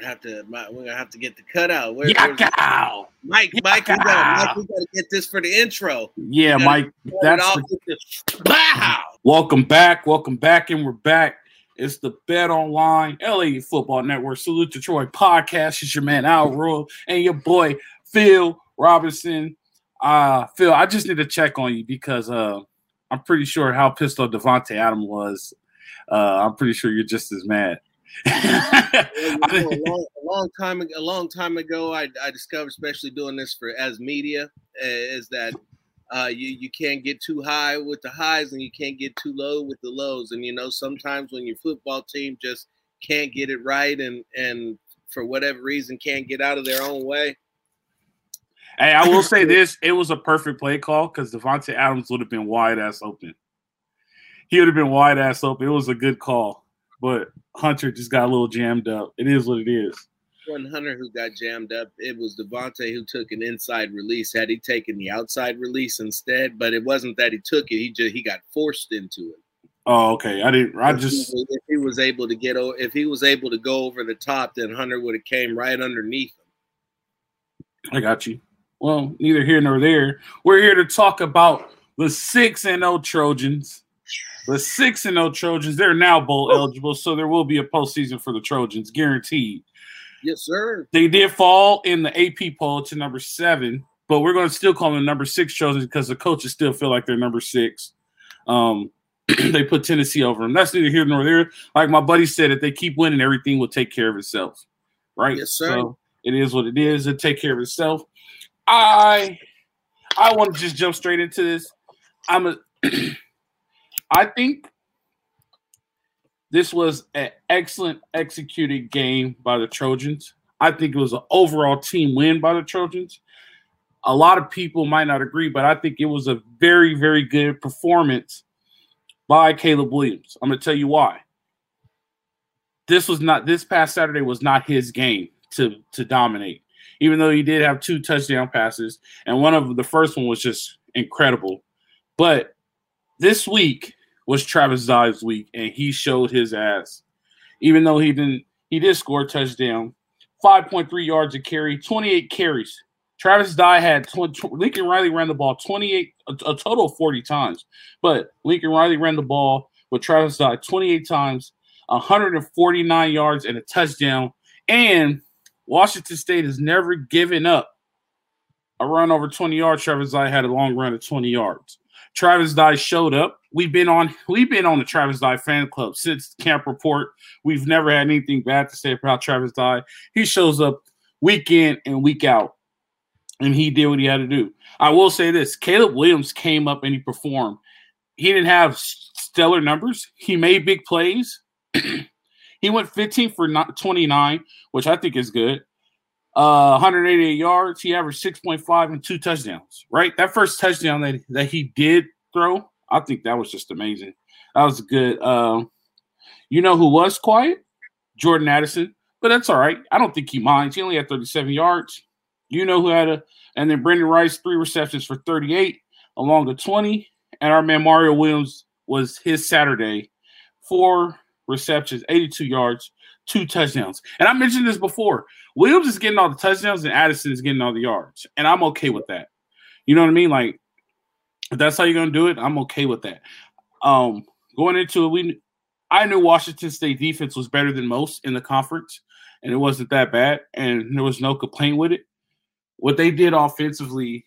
Gonna have to. We're gonna have to get the cutout. Where, yeah, cow. Mike, Mike, we got Mike, we gotta get this for the intro. Yeah, Mike. That's the. Welcome back. Welcome back, and we're back. It's the Bet Online LA Football Network Salute To Troy podcast. It's your man Al Rule and your boy Phil Robinson. Uh, Phil, I just need to check on you because uh, I'm pretty sure how pissed off Davante Adam was. Uh, I'm pretty sure you're just as mad a, long, a, long, time a long time ago, I, I discovered, especially doing this for as media, is that uh, you you can't get too high with the highs and you can't get too low with the lows. And you know, sometimes when your football team just can't get it right and and for whatever reason can't get out of their own way. Hey, I will say this: it was a perfect play call because Davante Adams would have been wide ass open. He would have been wide ass open. It was a good call but Hunter just got a little jammed up. It is what it is. One Hunter who got jammed up. It was Davante who took an inside release. Had he taken the outside release instead, but it wasn't that he took it. He just he got forced into it. Oh, okay. I didn't. I just if he was able to get over, if he was able to go over the top, then Hunter would have came right underneath him. I got you. Well, neither here nor there. We're here to talk about the six and O Trojans the six and zero Trojans, they're now bowl eligible, so there will be a postseason for the Trojans, guaranteed. Yes, sir. They did fall in the AP poll to number seven, but we're going to still call them number six Trojans because the coaches still feel like they're number six. Um, they put Tennessee over them. That's neither here nor there. Like my buddy said, if they keep winning, everything will take care of itself. Right? Yes, sir. So it is what it is. It take care of itself. I I want to just jump straight into this. I'm a I think this was an excellent executed game by the Trojans. I think it was an overall team win by the Trojans. A lot of people might not agree, but I think it was a very, very good performance by Caleb Williams. I'm going to tell you why. This was not this past Saturday was not his game to to dominate. Even though he did have two touchdown passes, and one of the first one was just incredible. But this week, was Travis Dye's week, and he showed his ass. Even though he didn't, he did score a touchdown, 5.3 yards a carry, 28 carries. Travis Dye had 20, Lincoln Riley ran the ball 28, a, a, total of 40 times, but Lincoln Riley ran the ball with Travis Dye 28 times, 149 yards and a touchdown. And Washington State has never given up a run over 20 yards. Travis Dye had a long run of 20 yards. Travis Dye showed up. We've been on we've been on the Travis Dye fan club since camp report. We've never had anything bad to say about Travis Dye. He shows up week in and week out, and he did what he had to do. I will say this: Caleb Williams came up and he performed. He didn't have stellar numbers. He made big plays. he went 15 for 29, which I think is good. Uh, 188 yards. He averaged 6.5 and two touchdowns. Right, that first touchdown that that he did throw I think that was just amazing. That was good. Uh, you know who was quiet? Jordan Addison, but that's all right. I don't think he minds. He only had 37 yards. You know who had a, and then Brenden Rice, three receptions for 38 along the 20. And our man Mario Williams was his Saturday, four receptions, 82 yards, two touchdowns. And I mentioned this before. Williams is getting all the touchdowns and Addison is getting all the yards. And I'm okay with that. You know what I mean? Like if that's how you're gonna do it, I'm okay with that. Um, going into it, we I knew Washington State defense was better than most in the conference, and it wasn't that bad, and there was no complaint with it. What they did offensively,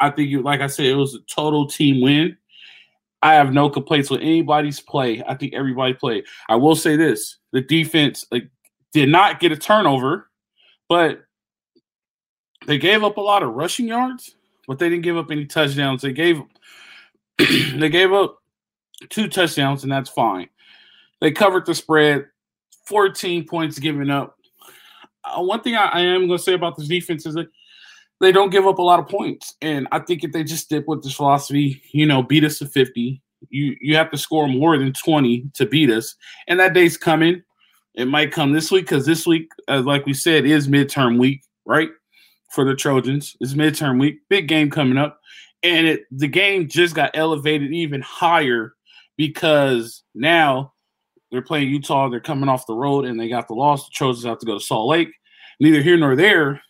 I think, you like I said, it was a total team win. I have no complaints with anybody's play. I think everybody played. I will say this: the defense like, did not get a turnover, but they gave up a lot of rushing yards but they didn't give up any touchdowns. They gave they gave up two touchdowns, and that's fine. They covered the spread, 14 points given up. Uh, one thing I, I am going to say about this defense is that they don't give up a lot of points, and I think if they just stick with this philosophy, you know, beat us to 50. You you have to score more than 20 to beat us, and that day's coming. It might come this week because this week, uh, like we said, is midterm week, right? for the Trojans. It's midterm week, big game coming up, and it the game just got elevated even higher because now they're playing Utah. They're coming off the road and they got the loss. The Trojans have to go to Salt Lake. Neither here nor there.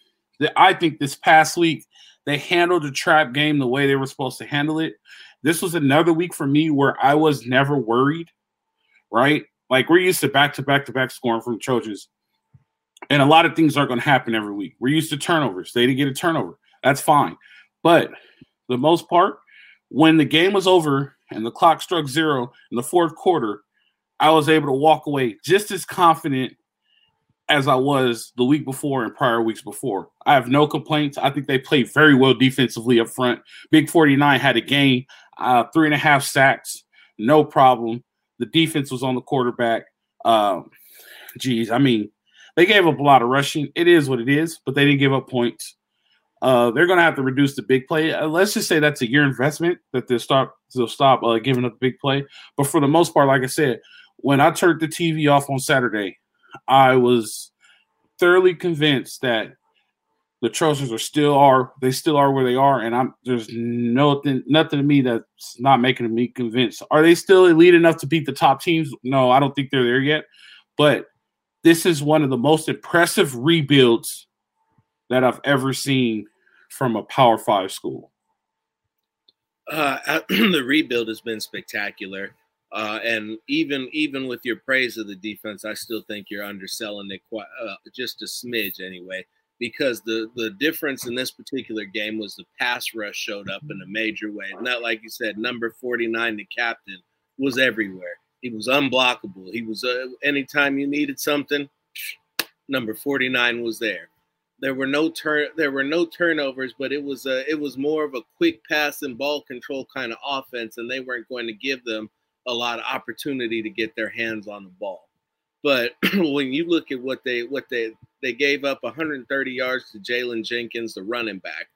I think this past week they handled the trap game the way they were supposed to handle it. This was another week for me where I was never worried, right? Like we're used to back to back to back scoring from Trojans. And a lot of things aren't going to happen every week. We're used to turnovers. They didn't get a turnover. That's fine. But the most part, when the game was over and the clock struck zero in the fourth quarter, I was able to walk away just as confident as I was the week before and prior weeks before. I have no complaints. I think they played very well defensively up front. Big 49 had a game, uh, three and a half sacks, no problem. The defense was on the quarterback. Um, geez, I mean, they gave up a lot of rushing. It is what it is, but they didn't give up points. Uh, they're going to have to reduce the big play. Uh, let's just say that's a year investment that they'll stop. They'll stop uh, giving up the big play. But for the most part, like I said, when I turned the TV off on Saturday, I was thoroughly convinced that the Trojans are still are they still are where they are, and I'm there's nothing nothing to me that's not making me convinced. Are they still elite enough to beat the top teams? No, I don't think they're there yet. But this is one of the most impressive rebuilds that I've ever seen from a Power Five school. Uh, the rebuild has been spectacular. Uh, and even even with your praise of the defense, I still think you're underselling it quite uh, just a smidge anyway. Because the the difference in this particular game was the pass rush showed up in a major way. Not like you said, number 49, the captain, was everywhere. He was unblockable. He was uh, anytime you needed something, number 49 was there. There were no turn there were no turnovers, but it was a it was more of a quick pass and ball control kind of offense, and they weren't going to give them a lot of opportunity to get their hands on the ball. But when you look at what they what they they gave up 130 yards to Jalen Jenkins, the running back,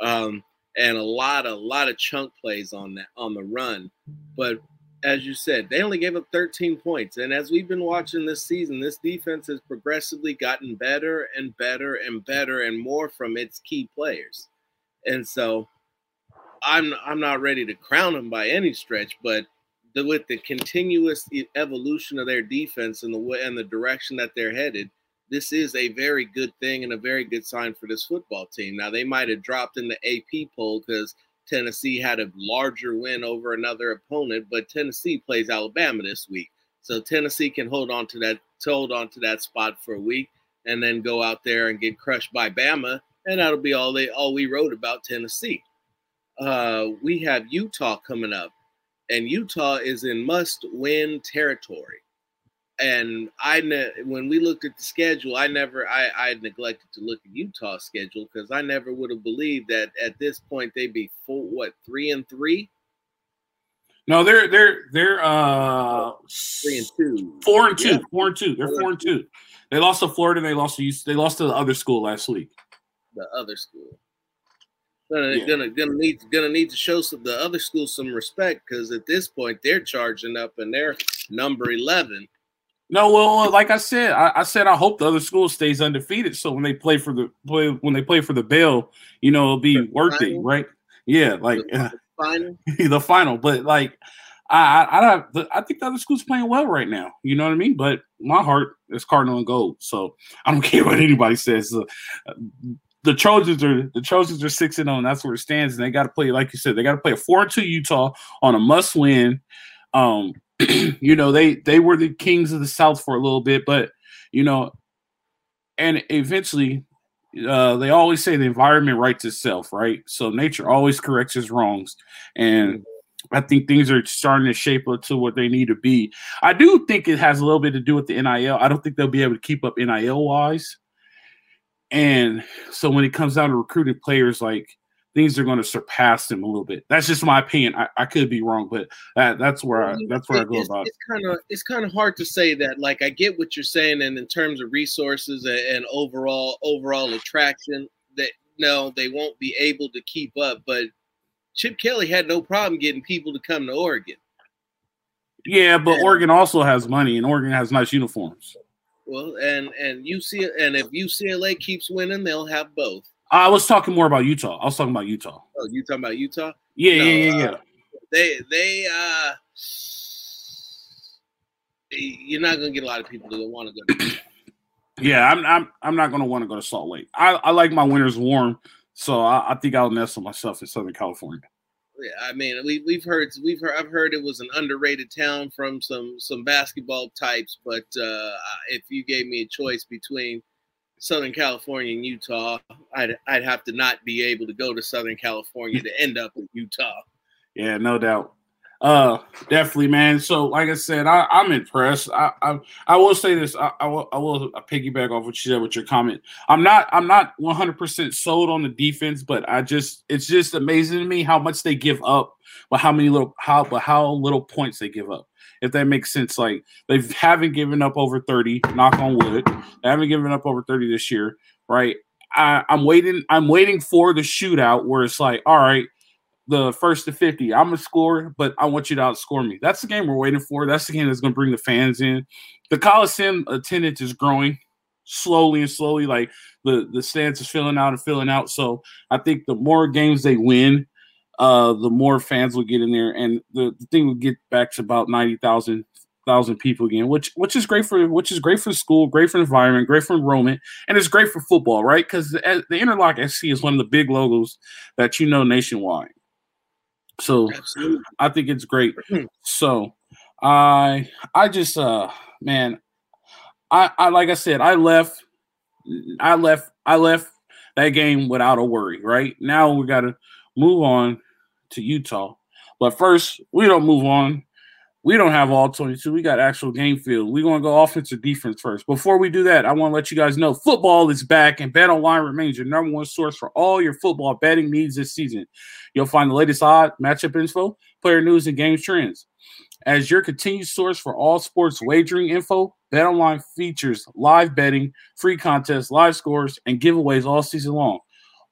um, and a lot a lot of chunk plays on that on the run. But as you said, they only gave up 13 points. And as we've been watching this season, this defense has progressively gotten better and better and better and more from its key players. And so I'm I'm not ready to crown them by any stretch, but the, with the continuous evolution of their defense and the way and the direction that they're headed, this is a very good thing and a very good sign for this football team. Now they might have dropped in the AP poll because Tennessee had a larger win over another opponent, but Tennessee plays Alabama this week, so Tennessee can hold on to that hold on to that spot for a week and then go out there and get crushed by Bama, and that'll be all they all we wrote about Tennessee. Uh, we have Utah coming up and Utah is in must-win territory. And I, ne- when we looked at the schedule, I never, I, I neglected to look at Utah's schedule because I never would have believed that at this point they'd be full, what three and three. No, they're they're they're uh three and two, four and two, yeah. four and two. They're four, four and two. They lost to Florida. They lost to they lost to the other school last week. The other school. Gonna, yeah. gonna gonna need gonna need to show some the other schools some respect because at this point they're charging up and they're number eleven. No, well, like I said, I, I, said I hope the other school stays undefeated. So when they play for the play when they play for the bell, you know, it'll be the worth final? it, right? Yeah, like the final. the final, but like I I I, I think the other school's playing well right now. You know what I mean? But my heart is Cardinal and Gold, so I don't care what anybody says. Uh, the Trojans are the Trojans are six and zero, oh, and that's where it stands. And they got to play, like you said, they got to play a four two Utah on a must win. Um, you know they they were the kings of the South for a little bit, but you know, and eventually, uh, they always say the environment writes itself, right? So nature always corrects its wrongs, and I think things are starting to shape up to what they need to be. I do think it has a little bit to do with the NIL. I don't think they'll be able to keep up NIL wise. And so when it comes down to recruiting players, like things are going to surpass them a little bit. That's just my opinion. I, I could be wrong, but that, that's where I that's where I go it's, about it's kind of it's kind of hard to say that. Like I get what you're saying, and in terms of resources and, and overall overall attraction, that no, they won't be able to keep up. But Chip Kelly had no problem getting people to come to Oregon. Yeah, but Oregon also has money, and Oregon has nice uniforms. Well, and and UC and if UCLA keeps winning, they'll have both. I was talking more about Utah. I was talking about Utah. Oh, you talking about Utah? Yeah, no, yeah, yeah, yeah. Uh, they they uh you're not gonna get a lot of people that want to go. To yeah, I'm I'm I'm not gonna want to go to Salt Lake. I, I like my winters warm, so I, I think I'll nestle myself in Southern California. I mean, we we've heard we've heard I've heard it was an underrated town from some some basketball types, but uh, if you gave me a choice between Southern California and Utah, I'd I'd have to not be able to go to Southern California to end up in Utah. Yeah, no doubt. Uh, definitely, man. So, like I said, I, I'm impressed. I, I, I will say this. I, I will, I will piggyback off what you said with your comment. I'm not, I'm not 100 percent sold on the defense, but I just, it's just amazing to me how much they give up, but how many little, how, but how little points they give up. If that makes sense, like they haven't given up over 30. Knock on wood, they haven't given up over 30 this year, right? I, I'm waiting. I'm waiting for the shootout where it's like, all right, the first to 50. I'm a score, but I want you to outscore me. That's the game we're waiting for. That's the game that's going to bring the fans in. The Coliseum attendance is growing slowly and slowly. Like the, the stands is filling out and filling out. So I think the more games they win, uh, the more fans will get in there. And the, the thing will get back to about 90,000 thousand people again, which which is great for which is great for the school, great for environment, great for enrollment, and it's great for football, right? Because the, the Interlock SC is one of the big logos that you know nationwide. So Absolutely. I think it's great. So I I just uh man, I I like I said, I left I left I left that game without a worry, right? Now we gotta move on to Utah. But first, we don't move on we don't have all 22. We got actual game field. We're going to go offense offensive defense first. Before we do that, I want to let you guys know football is back and Bet Online remains your number one source for all your football betting needs this season. You'll find the latest odd matchup info, player news, and game trends. As your continued source for all sports wagering info, Bet Online features live betting, free contests, live scores, and giveaways all season long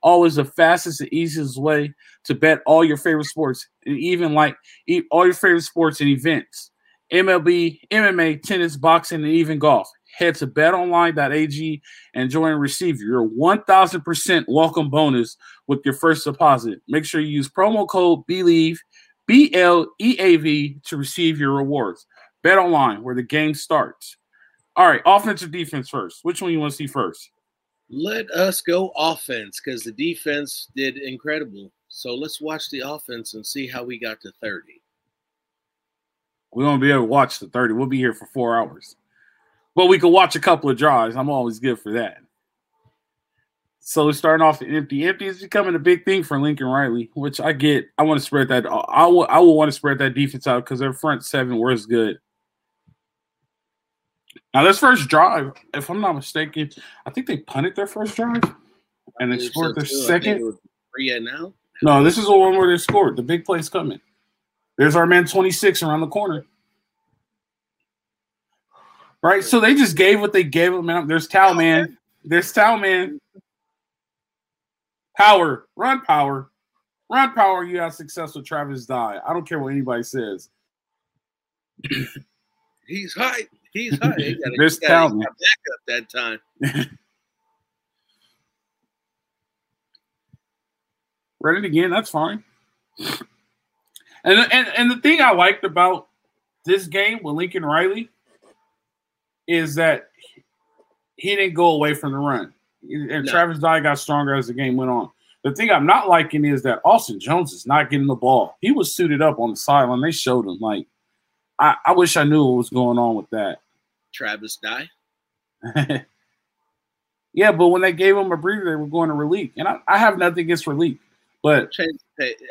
always the fastest and easiest way to bet all your favorite sports and even like all your favorite sports and events MLB, MMA, tennis, boxing, and even golf. Head to betonline.ag and join and receive your 1000% welcome bonus with your first deposit. Make sure you use promo code BLEAV, B L E A V, to receive your rewards. Bet online where the game starts. All right, offensive defense first. Which one you want to see first? Let us go offense because the defense did incredible. So let's watch the offense and see how we got to 30. We won't be able to watch the 30. We'll be here for four hours. But we could watch a couple of drives. I'm always good for that. So starting off empty. Empty is becoming a big thing for Lincoln Riley, which I get. I want to spread that. I will. I will want to spread that defense out because their front seven was good. Now, this first drive, if I'm not mistaken, I think they punted their first drive and they scored so their too. second. Yeah, now. No, this is the one where they scored. The big play's coming. There's our man 26 around the corner. Right, so they just gave what they gave him. There's Towel Man. There's Towel Man. Power, run power, run power. You have success with Travis Dye. I don't care what anybody says. He's high. He's hot. He got There's talent. Back up that time. Read it again. That's fine. And, and and the thing I liked about this game with Lincoln Riley is that he didn't go away from the run. And no. Travis Dye got stronger as the game went on. The thing I'm not liking is that Austin Jones is not getting the ball. He was suited up on the sideline. They showed him like I, I wish I knew what was going on with that. Travis Dye. yeah, but when they gave him a breather, they were going to Raleek, and I, I have nothing against Raleek, but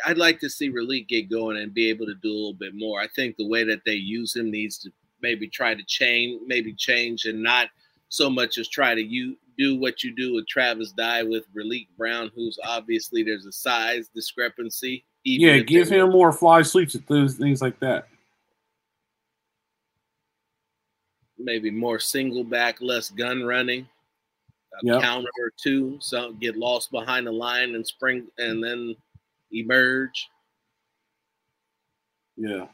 I'd like to see Raleek get going and be able to do a little bit more. I think the way that they use him needs to maybe try to change, maybe change, and not so much as try to you do what you do with Travis Dye with Raleek Brown, who's obviously there's a size discrepancy. yeah, give him more fly sweeps and things like that. Maybe more single back, less gun running, a yep. counter or two, so get lost behind the line and spring and then emerge. Yeah.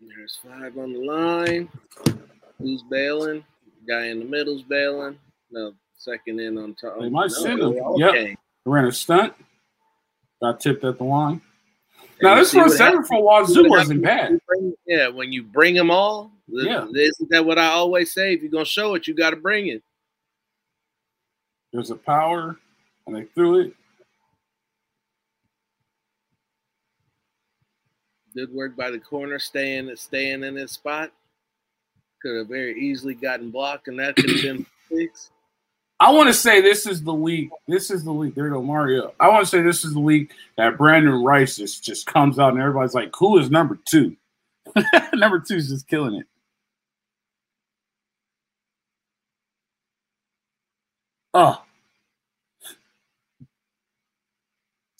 There's five on the line. Who's bailing? Guy in the middle's bailing. No, second in on top. They might no, send him. Okay. Yep. Ran a stunt. Got tipped at the line. Now this front seven for Wazoo wasn't bad. Bring, yeah, when you bring them all, Yeah. isn't that what I always say? If you're gonna show it, you got to bring it. There's a power, and they threw it. Good work by the corner, staying staying in his spot. Could have very easily gotten blocked, and that could have been six. I want to say this is the week. This is the week. There go, Mario. I want to say this is the week that Brenden Rice just, just comes out and everybody's like, "Who is number two? number two is just killing it." Oh,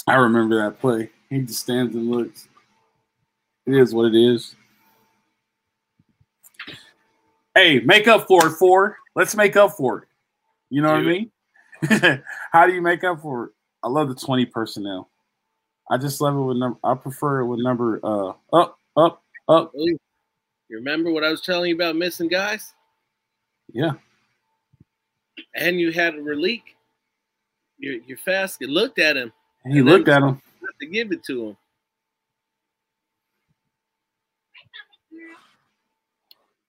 I remember that play. He just stands and looks. It is what it is. Hey, make up for it, four. Let's make up for it. You know what I mean? How do you make up for it? I love the 20 personnel. I just love it with number I prefer it with number uh up, up, up. You remember what I was telling you about missing guys? Yeah. And you had a relic. Your your fast looked at him, he looked at him. to give it to him.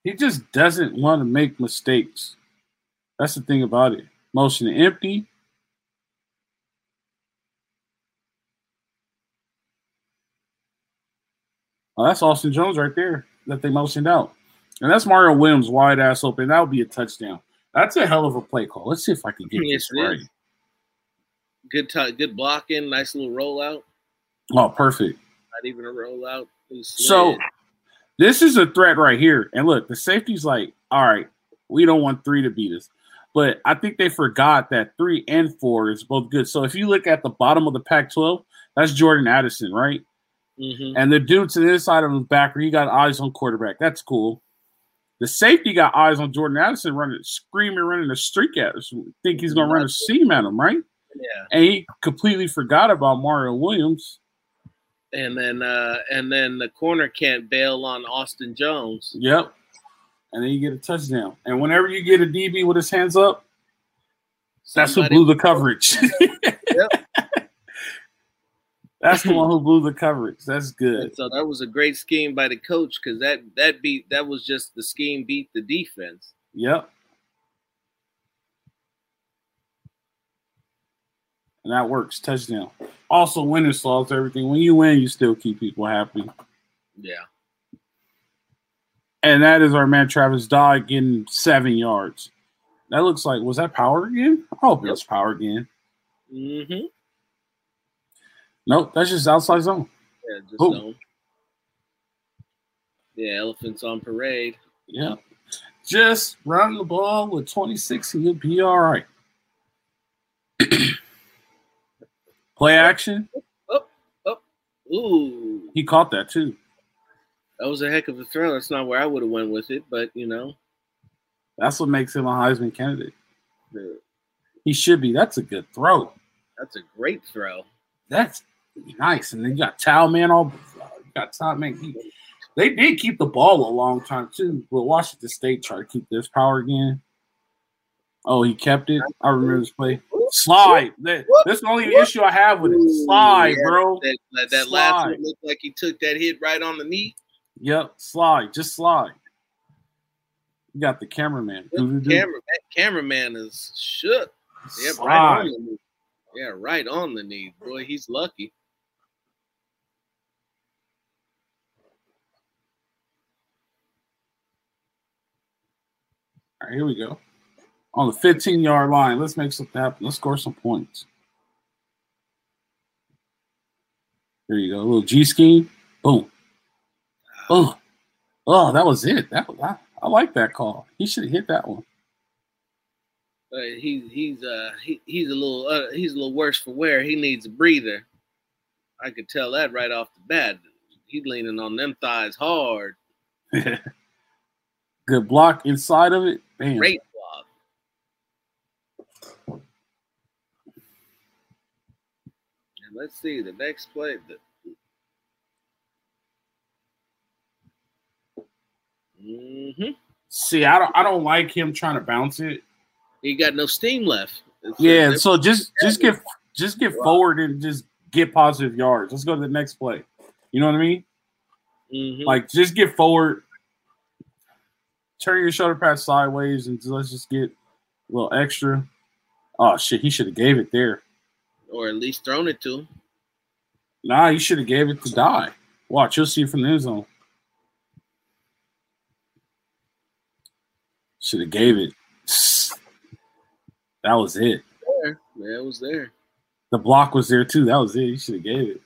He just doesn't want to make mistakes. That's the thing about it. Motion to empty. Oh, that's Austin Jones right there that they motioned out. And that's Mario Williams wide ass open. That would be a touchdown. That's a hell of a play call. Let's see if I can get Yes, this it right. is. Good t- good blocking, nice little rollout. Oh, perfect. Not even a rollout. So this is a threat right here. And look, the safety's like, all right, we don't want three to beat us. But I think they forgot that three and four is both good. So if you look at the bottom of the Pac 12, that's Jordan Addison, right? Mhm. And the dude to the side of the back, he got eyes on quarterback. That's cool. The safety got eyes on Jordan Addison running, screaming, running a streak at us. Think he's going to run a seam at him, right? yeah. And he completely forgot about Mario Williams. And then uh and then the corner can't bail on Austin Jones. Yep. And then you get a touchdown. And whenever you get a DB with his hands up, that's who blew the coverage. That's the one who blew the coverage. That's good. And so that was a great scheme by the coach because that that beat that was just the scheme beat the defense. Yep. And that works. Touchdown. Also, winning solves everything. When you win, you still keep people happy. Yeah. And that is our man Travis Dodd getting seven yards. That looks like was that power again? I hope it was power again. Mm-hmm. Nope, that's just outside zone. Yeah, just don't. Yeah, elephants on parade. Yeah. Just run the ball with 26 and you'll be all right. Play action. Ooh, He caught that too. That was a heck of a throw. That's not where I would have went with it, but you know, That's what makes him a Heisman candidate. He should be. That's a good throw. that's a great throw. That's nice. And then you got Towel Man all you got Towel Man. He, they did keep the ball a long time too. But Washington State tried to keep this power again. Oh, he kept it. I remember this play. Slide. That, that's the only issue I have with it. Slide, bro. That, that, that last Slide. one looked like he took that hit right on the knee. Yep, slide. Just slide. You got the cameraman. Camera, that cameraman is shook. Yeah, right Slide. on the knee. Yeah, right on the knee. Boy, he's lucky. All right, here we go. On the 15 yard line, let's make something happen. Let's score some points. There you go. A little G scheme. Boom. Oh, oh, that was it. That I, I like that call. He should have hit that one. Uh, he, he's uh he, he's a little uh, he's a little worse for wear. He needs a breather. I could tell that right off the bat. He's leaning on them thighs hard. Good block inside of it. Bam. Great block. And let's see the next play. The, hmm See, I don't I don't like him trying to bounce it. He got no steam left. It's- Yeah, so just just get just get forward and just get positive yards. Let's go to the next play. You know what I mean? Mhm. Like just get forward, turn your shoulder pads sideways, and let's just get a little extra. Oh shit, he should have gave it there. or at least thrown it to him. Nah, he should have gave it to Dye. Watch, you'll see it from the end zone. Should have gave it. That was it. There, yeah, it was there. The block was there too. That was it. He should have gave it.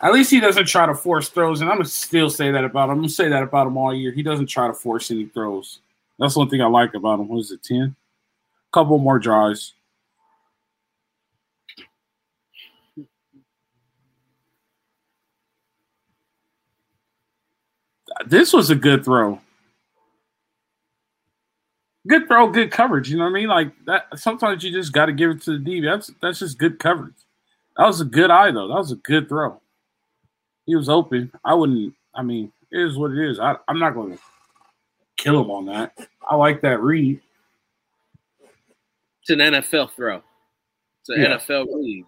At least he doesn't try to force throws, and I'm gonna still say that about him. I'm gonna say that about him all year. He doesn't try to force any throws. That's one thing I like about him. What is it, ten? Couple more drives. This was a good throw. Good throw, good coverage. You know what I mean? Like that. Sometimes you just got to give it to the DB. That's that's just good coverage. That was a good eye though. That was a good throw. He was open. I wouldn't. I mean, it is what it is. I, I'm not going to kill him on that. I like that read. It's an NFL throw. It's an Yeah. NFL read.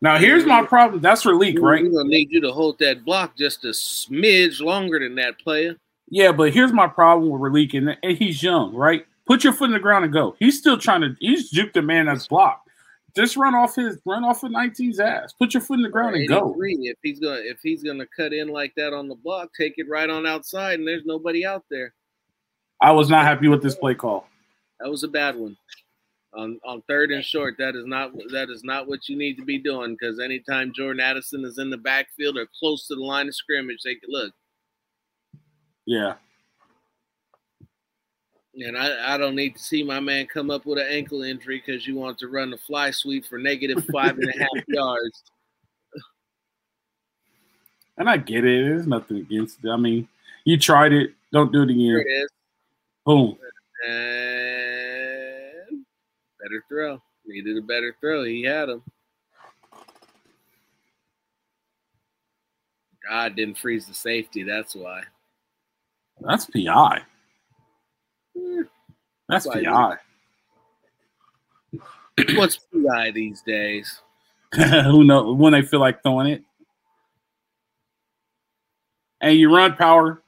Now here's my problem. That's for leak, right? We're gonna need you to hold that block just a smidge longer than that player. Yeah, but here's my problem with Raleek, and and he's young, right? Put your foot in the ground and go. He's still trying to. He's juked the man that's blocked. Just run off his run off of 19's ass. Put your foot in the ground and go. 83, If he's gonna if he's gonna cut in like that on the block, take it right on outside, and there's nobody out there. I was not happy with this play call. That was a bad one. On on third and short, that is not that is not what you need to be doing because anytime Jordan Addison is in the backfield or close to the line of scrimmage, they could look. Yeah, And I, I don't need to see my man come up with an ankle injury because you want to run the fly sweep for negative five and a half yards. and I get it. There's nothing against it. I mean, you tried it. Don't do it again. it. Boom. And better throw. Needed a better throw. He had him. God didn't freeze the safety. That's why. That's pi. Eh, That's pi. What's PI these days? Who knows when they feel like throwing it? And you run power,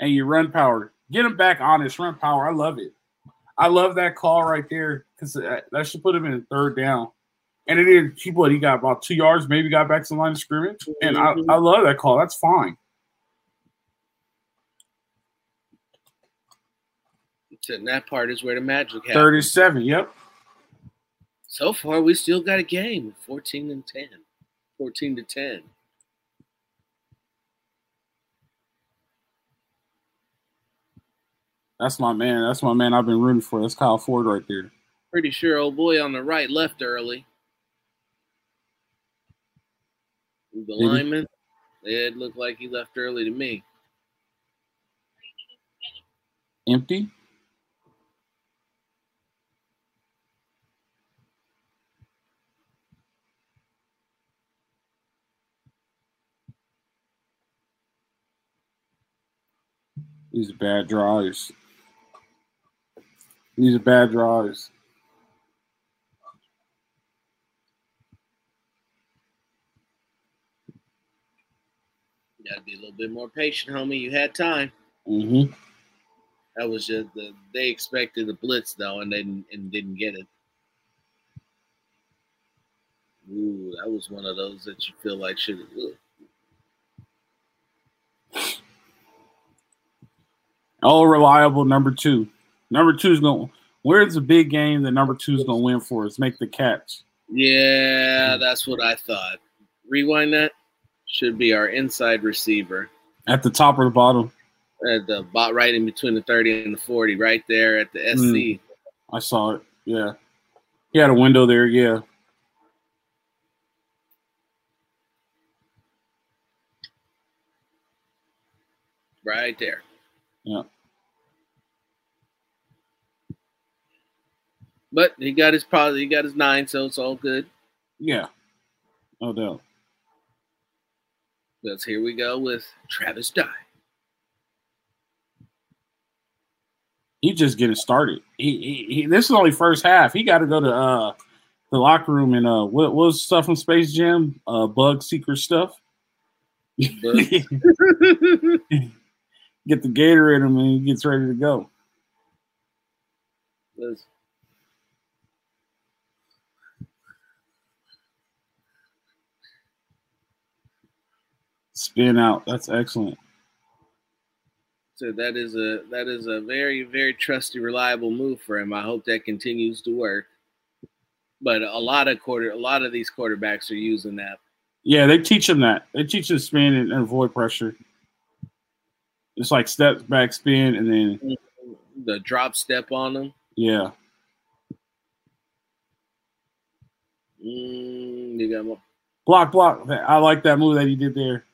and you run power. Get him back honest. Run power. I love it. I love that call right there because uh, that should put him in third down. And it did. He what? He got about two yards. Maybe got back to the line of scrimmage. And I, mm-hmm. I love that call. That's fine. And that part is where the magic happens. Thirty-seven. Yep. So far, we still got a game. 14 and 10. 14 to 10. That's my man. That's my man. I've been rooting for. That's Kyle Ford right there. Pretty sure old boy on the right left early. The Did lineman. It looked like he left early to me. Empty. These are bad drives. These are bad drives. You got to be a little bit more patient, homie. You had time. Mm-hmm. That was just the they expected a blitz though, and didn't, and didn't get it. Ooh, that was one of those that you feel like should have. All reliable number two. Number two is going. Where's the big game that number two is going to win for us? Make the catch. Yeah, that's what I thought. Rewind that. Should be our inside receiver At the top or the bottom. at the bot right in between the thirty and the forty, right there at the SC. Mm. I saw it. Yeah. He had a window there. Yeah. right there. Yeah. But he got his probably he got his nine, so it's all good. Yeah. No doubt. Because here we go with Travis Dye. He just getting started. He, he, he this is only first half. He got to go to uh the locker room and uh what, what was stuff from Space Jam? Uh, bug secret stuff. Get the gator in him and he gets ready to go. Let's- Spin out. That's excellent. So that is a that is a very very trusty reliable move for him. I hope that continues to work. But a lot of quarter a lot of these quarterbacks are using that. Yeah, they teach him that. They teach him spin and, and avoid pressure. It's like step back spin and then The drop step on them. yeah. Mm, you got more. Block, block. I like that move that he did there.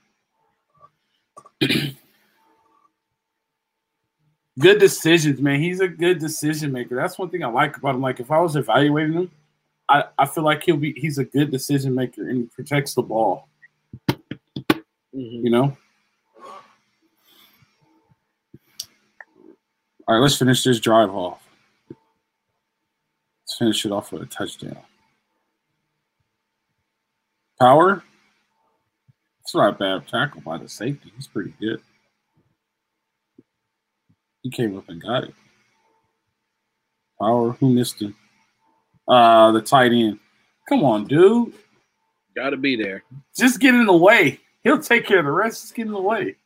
Good decisions, man. He's a good decision maker. That's one thing I like about him. Like if I was evaluating him, I, I feel like he'll be he's a good decision maker and he protects the ball, Mhm. you know? All right, let's finish this drive off. Let's finish it off with a touchdown. Power. It's not a bad tackle by the safety. He's pretty good. He came up and got it. Power. Who missed him? Uh, the tight end. Come on, dude. Got to be there. Just get in the way. He'll take care of the rest. Just get in the way.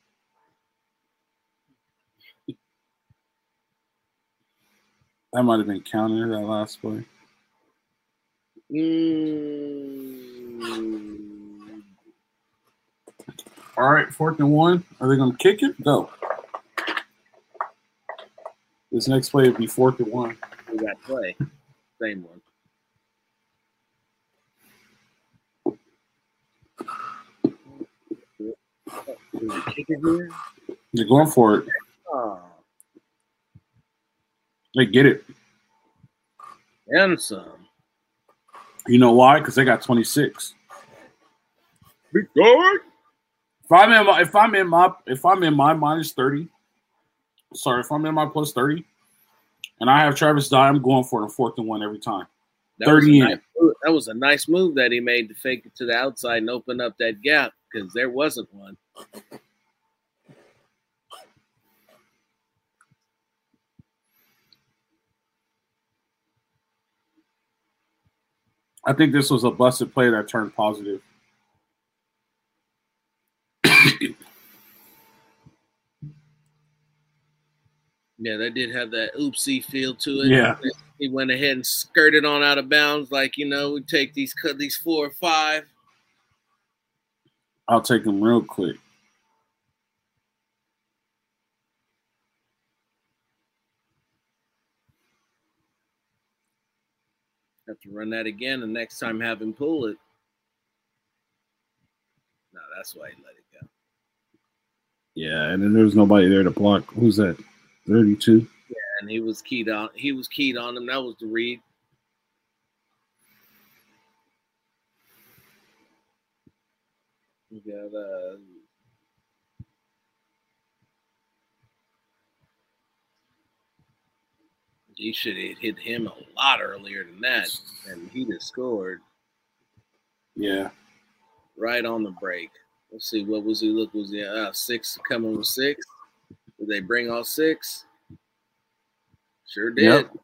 That might have been counter that last play. Mm, All right, fourth and one. Are they going to kick it? Go. This next play would be fourth and one. we got play. Same one. Did we kick it here? They're going for it. Oh, They get it. and some. You know why? Because they got 26. Big guard. If I'm in my if I'm in my if I'm in my minus 30, sorry, if I'm in my plus 30, and I have Travis Dye, I'm going for the fourth and one every time. That 30 in. nice, that was a nice move that he made to fake it to the outside and open up that gap because there wasn't one. I think this was a busted play that turned positive. Yeah, that did have that oopsie feel to it. Yeah. He went ahead and skirted on out of bounds, like you know, we take these cut these four or five. I'll take them real quick. Have to run that again, and next time have him pull it. No, that's why he let it. Yeah, and then there was nobody there to block. Who's that? 32. Yeah, And he was keyed on. He was keyed on him. That was the read. We got uh. He should have hit him a lot earlier than that, and he'd have scored Yeah. right on the break. Let's see, what was he? Look, was he uh, six coming with six? Did they bring all six? Sure did. Yep.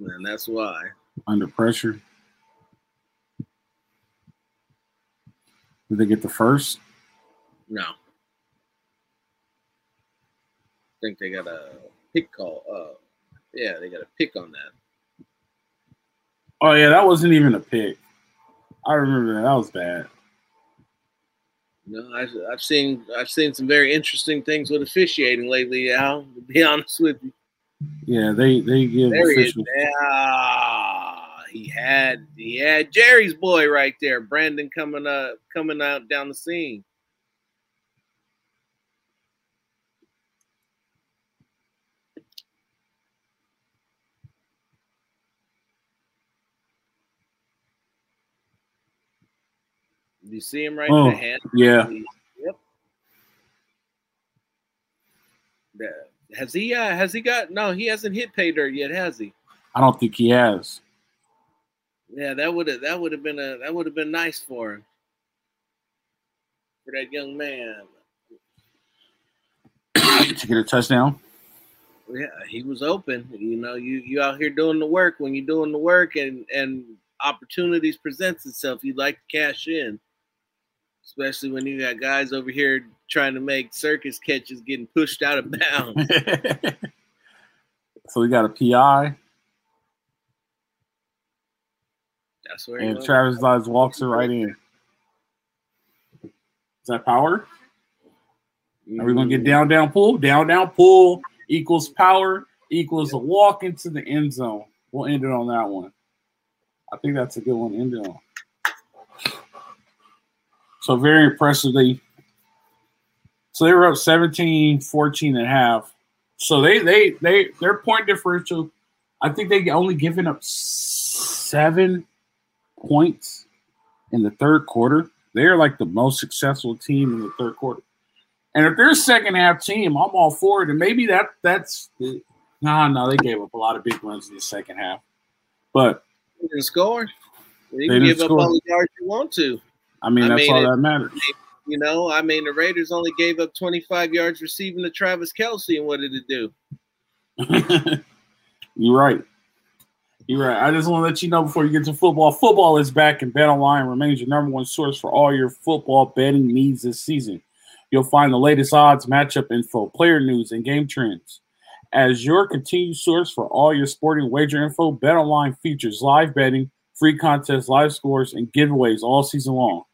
And that's why. Under pressure. Did they get the first? No. I think they got a pick call. Uh, yeah, they got a pick on that. Oh yeah, that wasn't even a pick. I remember that. That was bad. No, I've, I've seen I've seen some very interesting things with officiating lately, Al. To be honest with you, Yeah, they they give there he is. Ah, he had he had Jerry's boy right there, Brenden coming up coming out down the scene. Do you see him right Oh, there? Hand Yeah, Yep. The Has he? Uh, has he got? No, he hasn't hit pay dirt yet, has he? I don't think he has. Yeah, that would have that would have been a that would have been nice for him, for that young man. to get a touchdown. Yeah, he was open. You know, you you out here doing the work. When you're doing the work and and opportunities presents itself, you'd like to cash in. Especially when you got guys over here trying to make circus catches getting pushed out of bounds. so we got a PI. That's where and Travis Dye walks it right in. Is that power? Are we gonna get mm. down, down, pull, down, down, pull equals power equals a walk into the end zone? We'll end it on that one. I think that's a good one to end it on. So very impressively. So they were up 17, 14 and a half. So they they they their point differential, I think they only given up seven points in the third quarter. They're like the most successful team in the third quarter. And if they're a second half team, I'm all for it. And maybe that that's no, nah, no, they gave up a lot of big runs in the second half. But they didn't score. You can give score. up all the yards you want to. I mean, I that's mean, all it, that matters. You know, I mean, the Raiders only gave up 25 yards receiving to Travis Kelce, and what did it do? You're right. You're right. I just want to let you know before you get to football. Football is back, and Bet Online remains your number one source for all your football betting needs this season. You'll find the latest odds, matchup info, player news, and game trends. As your continued source for all your sporting wager info, BetOnline features live betting, free contests, live scores, and giveaways all season long.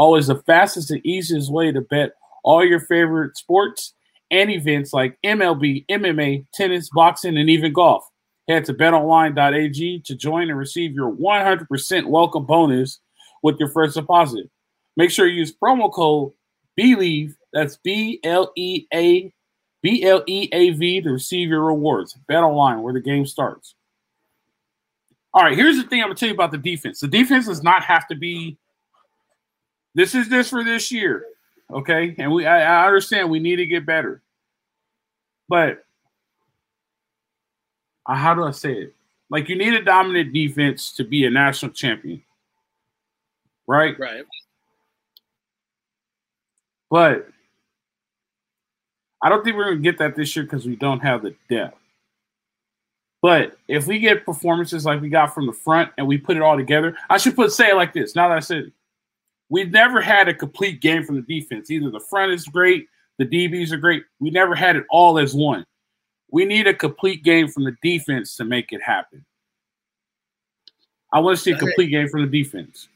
Always the fastest and easiest way to bet all your favorite sports and events like MLB, MMA, tennis, boxing, and even golf. Head to betonline.ag to join and receive your 100% welcome bonus with your first deposit. Make sure you use promo code Bleav, that's B L E A B L E A V to receive your rewards. BetOnline, where the game starts. All right, here's the thing I'm gonna tell you about the defense. The defense does not have to be. This is this for this year, okay? And we I, I understand we need to get better, but uh, how do I say it? Like you need a dominant defense to be a national champion, right? Right. But I don't think we're going to get that this year because we don't have the depth. But if we get performances like we got from the front and we put it all together, I should put say it like this. Now that I said it, we've never had a complete game from the defense. Either the front is great, the DBs are great. We never had it all as one. We need a complete game from the defense to make it happen. I want to see a complete game from the defense.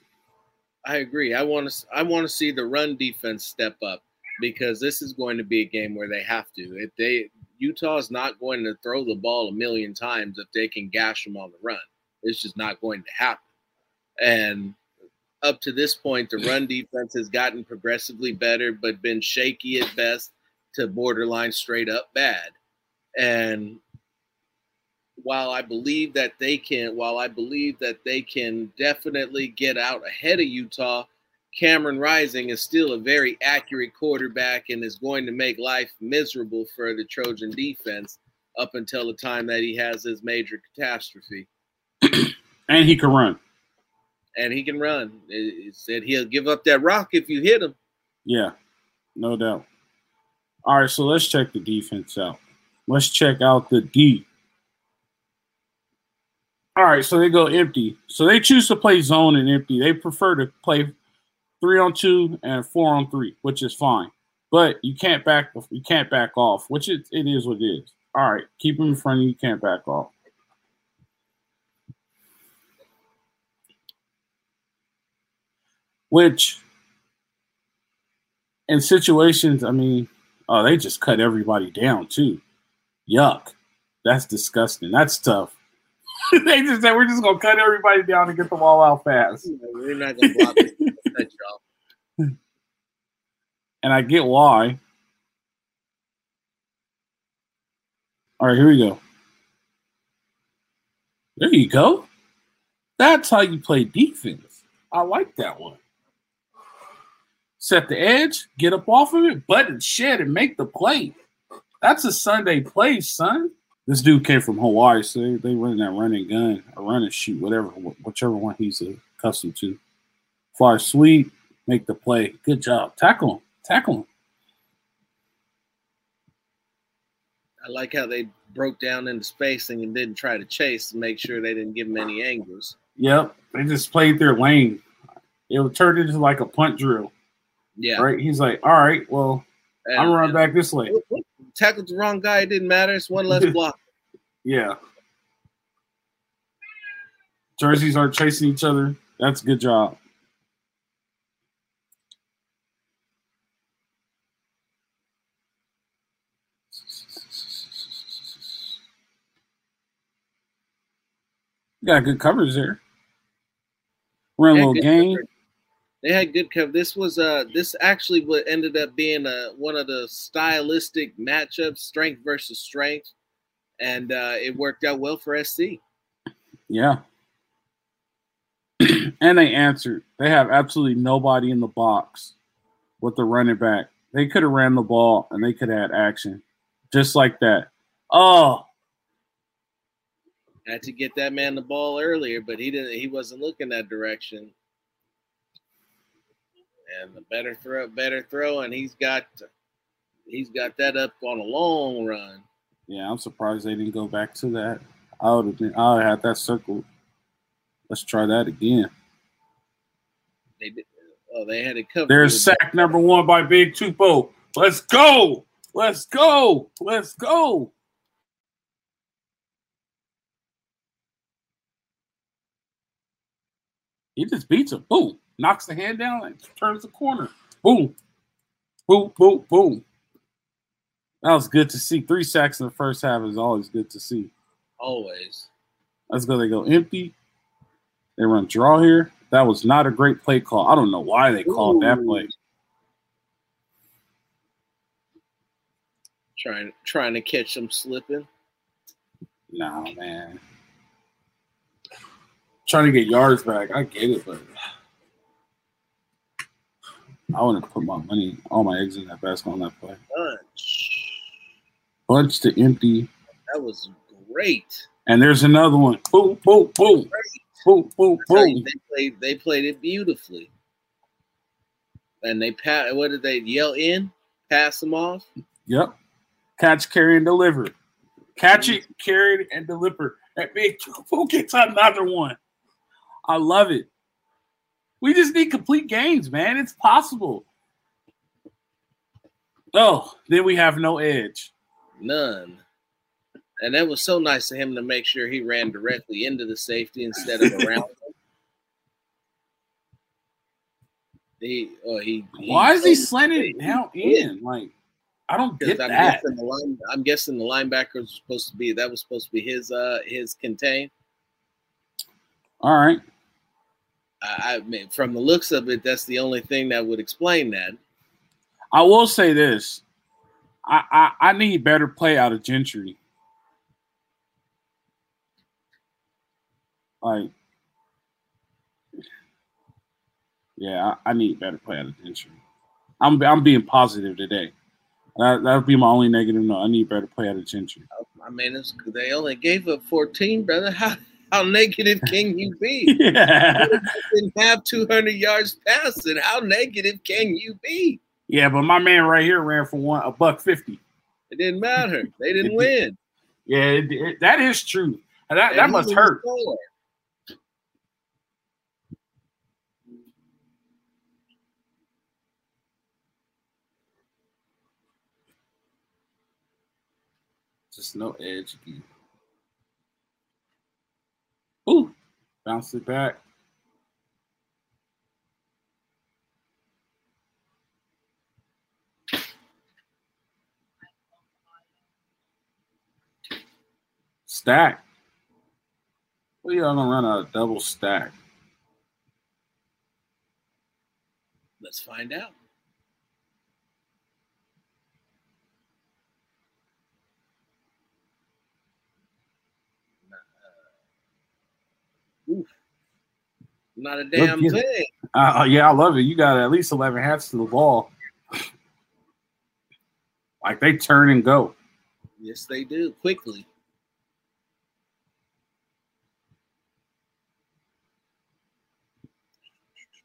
I agree. I want to I want to see the run defense step up because this is going to be a game where they have to. If they Utah is not going to throw the ball a million times if they can gash them on the run. It's just not going to happen. And up to this point, the run defense has gotten progressively better, but been shaky at best to borderline straight up bad. And while I believe that they can, while I believe that they can definitely get out ahead of Utah, Cameron Rising is still a very accurate quarterback and is going to make life miserable for the Trojan defense up until the time that he has his major catastrophe. and he can run. And he can run. It said he'll give up that rock if you hit him. Yeah, no doubt. All right, so let's check the defense out. Let's check out the D. All right, so they go empty. So they choose to play zone and empty. They prefer to play three on two and four on three, which is fine. But you can't back you can't back off, which it, it is what it is. All right, keep them in front of you. You can't back off. Which in situations, I mean, oh, they just cut everybody down too. Yuck. That's disgusting. That's tough. they just said we're just gonna cut everybody down and get them all out fast. we're not gonna block that job. And I get why. All right, here we go. There you go. That's how you play defense. I like that one. Set the edge, get up off of it, button shed, and make the play. That's a Sunday play, son. This dude came from Hawaii, so they, they run that running gun a running shoot, whatever, whichever one he's accustomed to. Far sweep, make the play. Good job. Tackle him. Tackle him. I like how they broke down into spacing and didn't try to chase to make sure they didn't give him any angles. Yep. They just played their lane. It turned into like a punt drill. Yeah. Right? He's like, all right, well, and, I'm running back this way. Tackled the wrong guy. It didn't matter. It's one less block. yeah. Jerseys aren't chasing each other. That's a good job. got good covers there. Ran a little game. Coverage. They had good cover. This was uh this actually what ended up being uh one of the stylistic matchups, strength versus strength, and uh it worked out well for SC. Yeah. and they answered. They have absolutely nobody in the box with the running back. They could have ran the ball and they could have had action. Just like that. Oh, had to get that man the ball earlier, but he didn't. He wasn't looking that direction. And the better throw, better throw, and he's got he's got that up on a long run. Yeah, I'm surprised they didn't go back to that. I would have been. I would have had that circled. Let's try that again. They did. Oh, they had it covered. There's sack number one by Big Tupo. Let's go. Let's go. Let's go. He just beats him. Boom. Knocks the hand down and turns the corner. Boom. Boom, boom, boom. That was good to see. Three sacks in the first half is always good to see. Always. Let's go. They go empty. They run draw here. That was not a great play call. I don't know why they called Ooh. that play. Trying trying to catch them slipping. Nah, man trying to get yards back. I get it, but I wouldn't put my money, all my eggs in that basket on that play. Bunch. Bunch to empty. That was great. And there's another one. Boom, boom, boom. Boom, boom, boom. They played, they played it beautifully. And they pat what did they yell in? Pass them off? Yep. Catch, carry, and deliver. Catch it, mm-hmm. carry it, and deliver. That big who gets another one. I love it. We just need complete games, man. It's possible. Oh, then we have no edge. None. And that was so nice of him to make sure he ran directly into the safety instead of around him. He, oh, he, he Why is he slanted down in? Like, I don't get I'm that. Guessing line, I'm guessing the linebacker was supposed to be that was supposed to be his uh his contain. All right. I mean, from the looks of it, that's the only thing that would explain that. I will say this: I I, I need better play out of Gentry. Like, yeah, I, I need better play out of Gentry. I'm I'm being positive today. That that would be my only negative note. I need better play out of Gentry. Oh, I mean, they only gave up 14, brother. How how negative can you be? Yeah. didn't have 200 yards passing. How negative can you be? Yeah, but my man right here ran for one a buck fifty. It didn't matter. They didn't win. Yeah, it, it, that is true. That and that must hurt. Just no edge. Ooh, bounce it back. Stack. Are y'all gonna run a double stack? Let's find out. Not a damn Look, thing. Uh, uh, yeah, I love it. You got at least 11 hats to the ball. like they turn and go. Yes, they do quickly.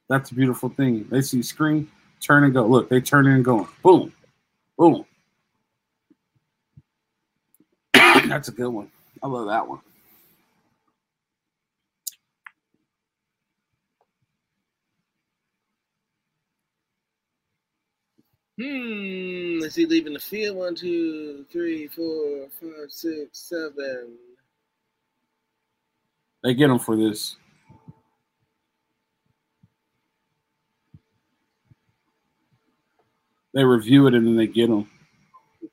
That's a beautiful thing. They see screen, turn and go. Look, they turn and going. Boom, boom. That's a good one. I love that one. Hmm. Is he leaving the field? One, two, three, four, five, six, seven. They get him for this. They review it and then they get him.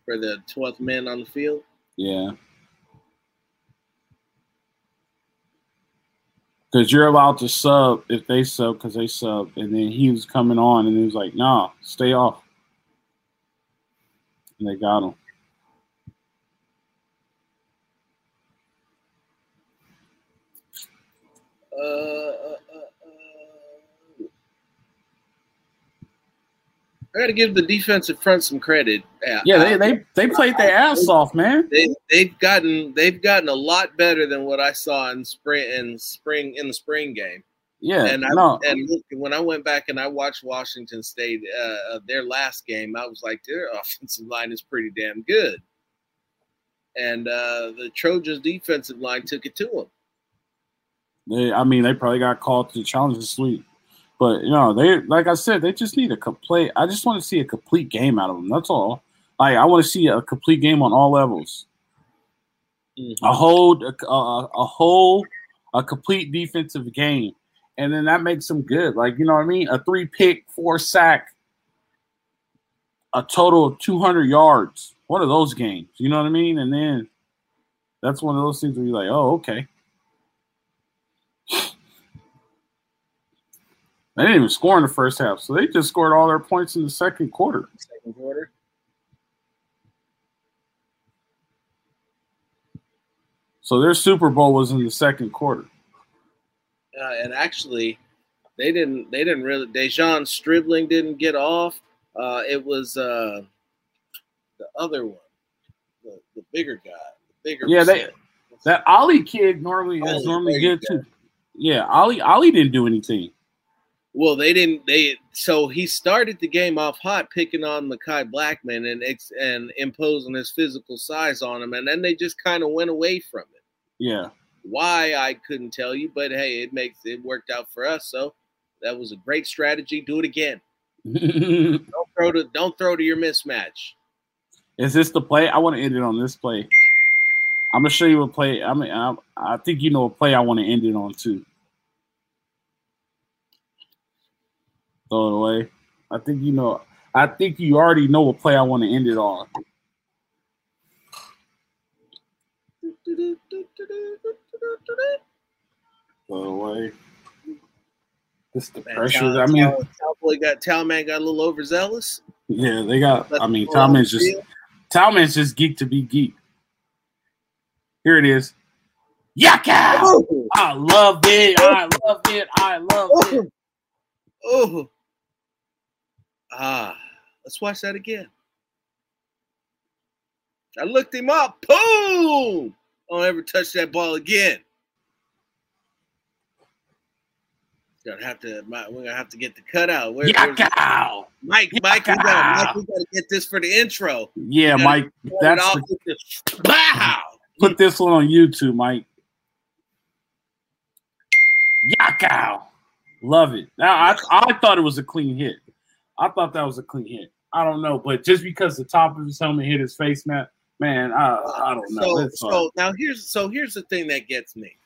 For the 12th man on the field? Yeah. Because you're allowed to sub if they sub because they sub. And then he was coming on and he was like, nah, stay off. And they got him. Uh, uh, uh, I got to give the defensive front some credit. Yeah, they they, they played their ass off, man. They they've gotten they've gotten a lot better than what I saw in spring in spring in the spring game. Yeah, and I no. and look, when I went back and I watched Washington State uh, their last game, I was like, their offensive line is pretty damn good, and uh, the Trojans' defensive line took it to them. They, I mean, they probably got called to the challenge this week, but you know, they like I said, they just need a complete. I just want to see a complete game out of them. That's all. Like I want to see a complete game on all levels. Mm-hmm. A whole, a, a, a whole, a complete defensive game and then that makes them good. Like, you know what I mean? A three pick, four sack, a total of 200 yards. One of those games, you know what I mean? And then that's one of those things where you're like, oh, okay. They didn't even score in the first half, so they just scored all their points in the second quarter. Second quarter. So their Super Bowl was in the second quarter uh, and actually, they didn't. They didn't really. De'Zhaun Stribling didn't get off. Uh, it was uh, the other one, the, the bigger guy, the bigger. Yeah, they, that Ollie kid normally is normally good too. Yeah, Ollie Ollie didn't do anything. Well, they didn't. They so he started the game off hot, picking on Mekhi Blackmon and ex, and imposing his physical size on him, and then they just kind of went away from it. Yeah. Why I couldn't tell you, but hey, it makes it worked out for us. So that was a great strategy. Do it again. don't throw to don't throw to your mismatch. Is this the play? I want to end it on this play. I'm gonna show you a play. I mean, I, I think you know a play I want to end it on too. Throw it away. I think you know. I think you already know what play I want to end it on. Go away. This the man, pressure. Tal, I mean, Cowboy got Talman got a little overzealous. Yeah, they got. I mean, Talman's just Talman's just geek to be geek. Here it is. Yaka! Oh. I love it. I love it. I love it. Oh. Ah, let's watch that again. I looked him up. Boom! Don't ever touch that ball again. Gonna have to. We're gonna have to get the cutout. Where, Yakkow! Mike, Mike, we gotta, Mike, we gotta get this for the intro. Yeah, Mike. That's the, wow. Put this one on YouTube, Mike. Yakkow! Love it. Now I, I thought it was a clean hit. I thought that was a clean hit. I don't know, but just because the top of his helmet hit his face, man, man, I, I don't know. So, so now here's so here's the thing that gets me,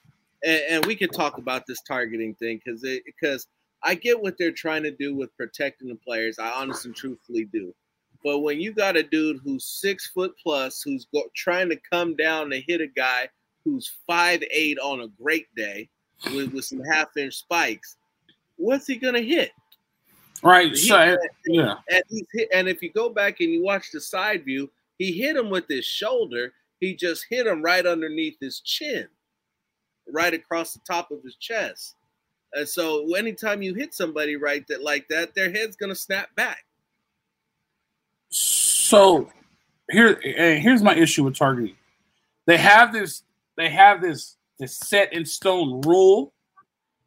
and, and we could talk about this targeting thing because because I get what they're trying to do with protecting the players. I honestly, truthfully do. But when you got a dude who's six foot plus, who's go, trying to come down to hit a guy who's five eight on a great day with, with some half inch spikes, what's he gonna hit? Right. He, so, yeah. And, he's hit, and if you go back and you watch the side view, he hit him with his shoulder. He just hit him right underneath his chin, right across the top of his chest. And so anytime you hit somebody right that like that, their head's gonna snap back. So here here's my issue with targeting. They have this they have this this set in stone rule,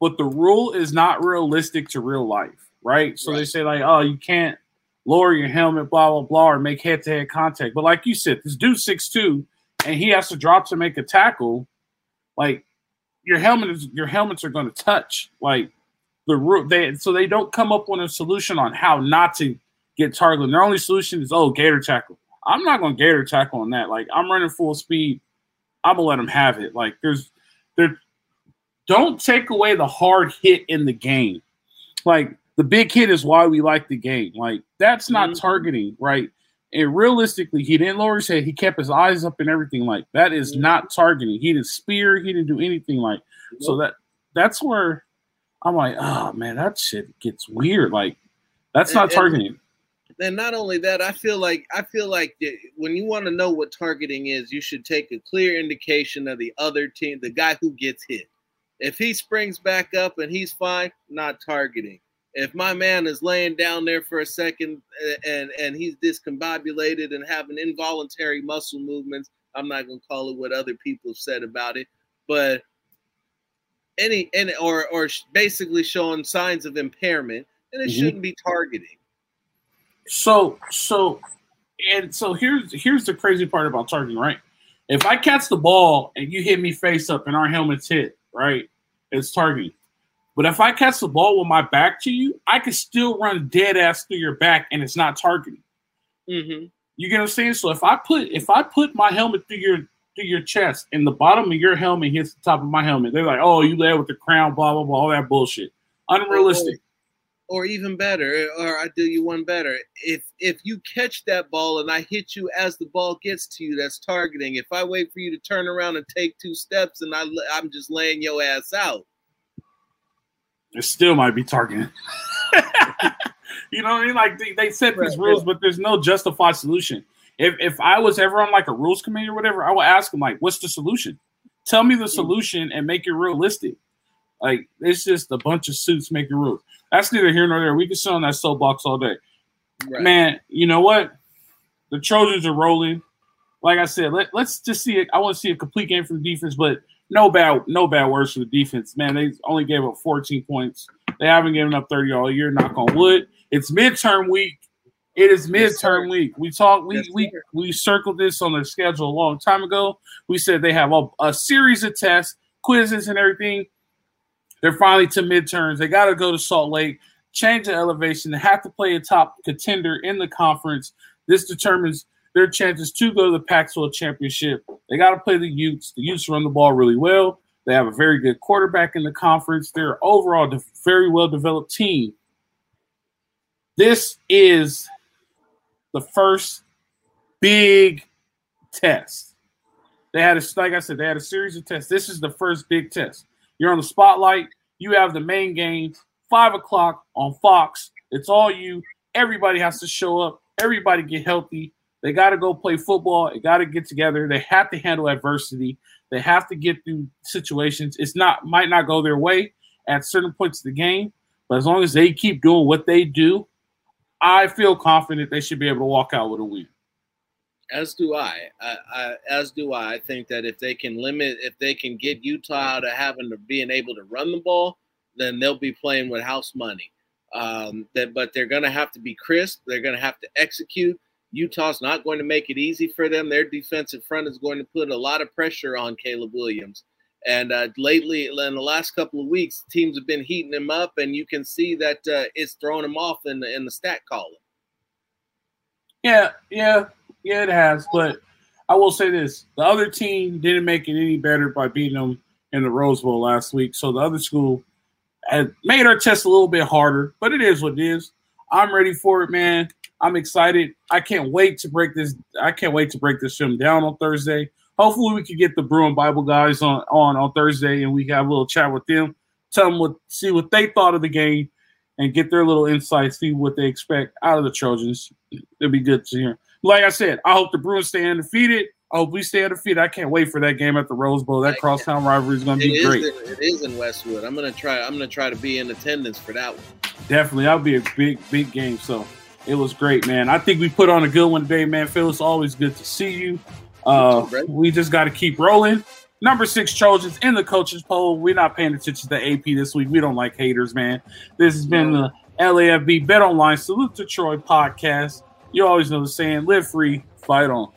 but the rule is not realistic to real life, right? So right. they say like, oh, you can't lower your helmet, blah blah blah, or make head to head contact. But like you said, this dude six two, and he has to drop to make a tackle. Like your helmet is your helmets are going to touch. Like the root they so they don't come up with a solution on how not to get targeted. Their only solution is oh gator tackle. I'm not going to gator tackle on that. Like I'm running full speed. I'm gonna let them have it. Like there's there. Don't take away the hard hit in the game. Like the big hit is why we like the game. Like that's not mm-hmm. targeting, right? And realistically, he didn't lower his head. He kept his eyes up and everything. Like that is mm-hmm. not targeting. He didn't spear. He didn't do anything. Like so that that's where I'm like, oh man, that shit gets weird. Like that's not targeting. And not only that, I feel like I feel like when you want to know what targeting is, you should take a clear indication of the other team, the guy who gets hit. If he springs back up and he's fine, not targeting if my man is laying down there for a second and and he's discombobulated and having involuntary muscle movements, I'm not gonna call it what other people have said about it, but any and or or basically showing signs of impairment, and it mm-hmm. shouldn't be targeting. So so and so here's here's the crazy part about targeting, right? If I catch the ball and you hit me face up and our helmets hit, right? It's targeting. But if I catch the ball with my back to you, I can still run dead ass through your back and it's not targeting. Mm-hmm. You get what I'm saying? So if I put if I put my helmet through your through your chest and the bottom of your helmet hits the top of my helmet, they're like, "Oh, you led with the crown, blah blah blah, all that bullshit." Unrealistic. Or, or even better, or I do you one better. If if you catch that ball and I hit you as the ball gets to you, that's targeting. If I wait for you to turn around and take two steps and I I'm just laying your ass out it still might be targeting. you know what I mean? Like they, they set these rules, but there's no justified solution. If if I was ever on like a rules committee or whatever, I would ask them like, "What's the solution? Tell me the hmm. solution and make it realistic." Like it's just a bunch of suits making rules. That's neither here nor there. We can sit on that soapbox all day. Right. Man, you know what? The Trojans are rolling. Like I said, let, let's just see it. I want to see a complete game from the defense, but no bad no bad words for the defense. Man, they only gave up 14 points. They haven't given up 30 all year. Knock on wood. It's midterm week. It is midterm yes, week. We talked. We yes, we we circled this on their schedule a long time ago. We said they have a, a series of tests, quizzes, and everything. They're finally to midterms. They got to go to Salt Lake, change the elevation. They have to play a top contender in the conference. This determines their chances to go to the Pac-12 championship. They got to play the Utes. The Utes run the ball really well. They have a very good quarterback in the conference. They're overall a very well developed team. This is the first big test. They had a like I said, they had a series of tests. This is the first big test. You're on the spotlight. You have the main game, five o'clock on Fox. It's all you. Everybody has to show up. Everybody get healthy. They got to go play football. They got to get together. They have to handle adversity. They have to get through situations. It's not might not go their way at certain points of the game, but as long as they keep doing what they do, I feel confident they should be able to walk out with a win. As do I. I, I. As do I. I think that if they can limit, if they can get Utah to having to being able to run the ball, then they'll be playing with house money. Um, that, but they're going to have to be crisp. They're going to have to execute. Utah's not going to make it easy for them. Their defensive front is going to put a lot of pressure on Caleb Williams. And uh, lately, in the last couple of weeks, teams have been heating him up, and you can see that uh, it's throwing him off in the, in the stat column. Yeah, yeah, yeah, it has. But I will say this: the other team didn't make it any better by beating them in the Rose Bowl last week. So the other school made our test a little bit harder, but it is what it is. I'm ready for it, man. I'm excited. I can't wait to break this. I can't wait to break this film down on Thursday. Hopefully, we can get the Bruin Bible guys on on on Thursday, and we have a little chat with them, tell them what, see what they thought of the game, and get their little insights, see what they expect out of the Trojans. It'll be good to hear. Like I said, I hope the Bruins stay undefeated. I hope we stay undefeated. I can't wait for that game at the Rose Bowl. That crosstown rivalry is going to be great. In, it is in Westwood. I'm going to try. I'm going to try to be in attendance for that one. Definitely, that'll be a big, big game. So It was great, man. I think we put on a good one today, man. Phil, it's always good to see you. Uh, we just got to keep rolling. Number six Trojans in the coaches poll. We're not paying attention to AP this week. We don't like haters, man. This has been the LAFB Bet Online Salute to Troy podcast. You always know the saying: live free, fight on.